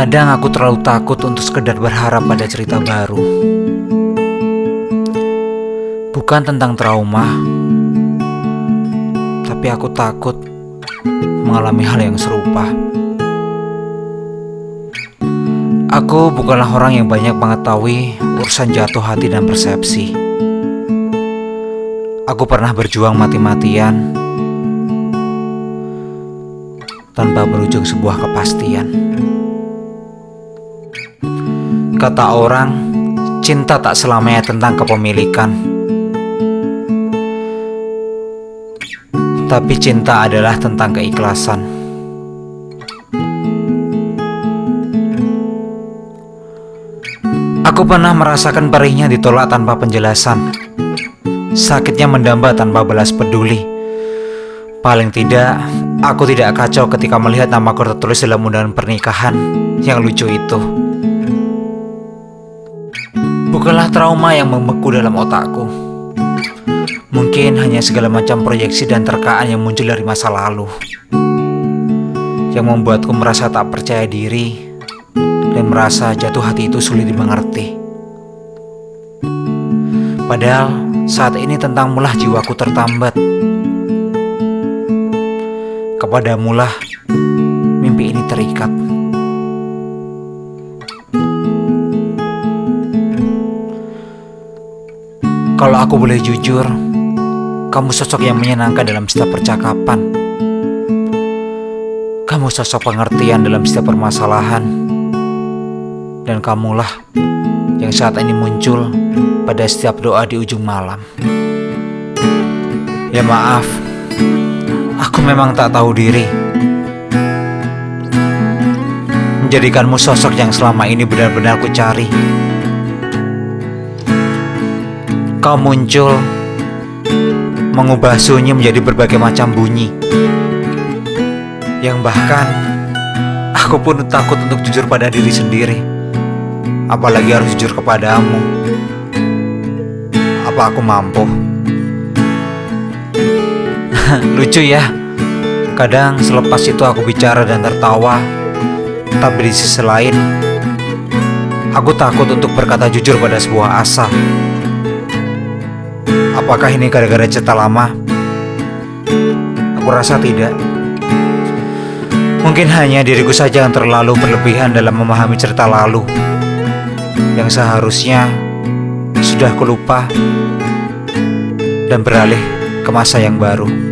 Kadang aku terlalu takut untuk sekedar berharap pada cerita baru. Bukan tentang trauma, tapi aku takut mengalami hal yang serupa. Aku bukanlah orang yang banyak mengetahui urusan jatuh hati dan persepsi. Aku pernah berjuang mati-matian tanpa berujung sebuah kepastian. Kata orang, cinta tak selamanya tentang kepemilikan. Tapi cinta adalah tentang keikhlasan. Aku pernah merasakan perihnya ditolak tanpa penjelasan. Sakitnya mendamba tanpa balas peduli. Paling tidak, aku tidak kacau ketika melihat namaku tertulis dalam undangan pernikahan yang lucu itu. Bukanlah trauma yang membeku dalam otakku. Mungkin hanya segala macam proyeksi dan terkaan yang muncul dari masa lalu. Yang membuatku merasa tak percaya diri dan merasa jatuh hati itu sulit dimengerti. Padahal saat ini tentang mulah jiwaku tertambat. Kepadamulah mimpi ini terikat. Kalau aku boleh jujur, kamu sosok yang menyenangkan dalam setiap percakapan. Kamu sosok pengertian dalam setiap permasalahan. Dan kamulah yang saat ini muncul pada setiap doa di ujung malam. Ya maaf, aku memang tak tahu diri. Menjadikanmu sosok yang selama ini benar-benar ku cari. Kau muncul mengubah sunyi menjadi berbagai macam bunyi. Yang bahkan aku pun takut untuk jujur pada diri sendiri. Apalagi harus jujur kepadamu. Apa aku mampu? Lucu ya. Kadang selepas itu aku bicara dan tertawa. Tapi di sisi lain aku takut untuk berkata jujur pada sebuah asa Apakah ini gara-gara cerita lama? Aku rasa tidak. Mungkin hanya diriku saja yang terlalu berlebihan dalam memahami cerita lalu yang seharusnya sudah kulupa dan beralih ke masa yang baru.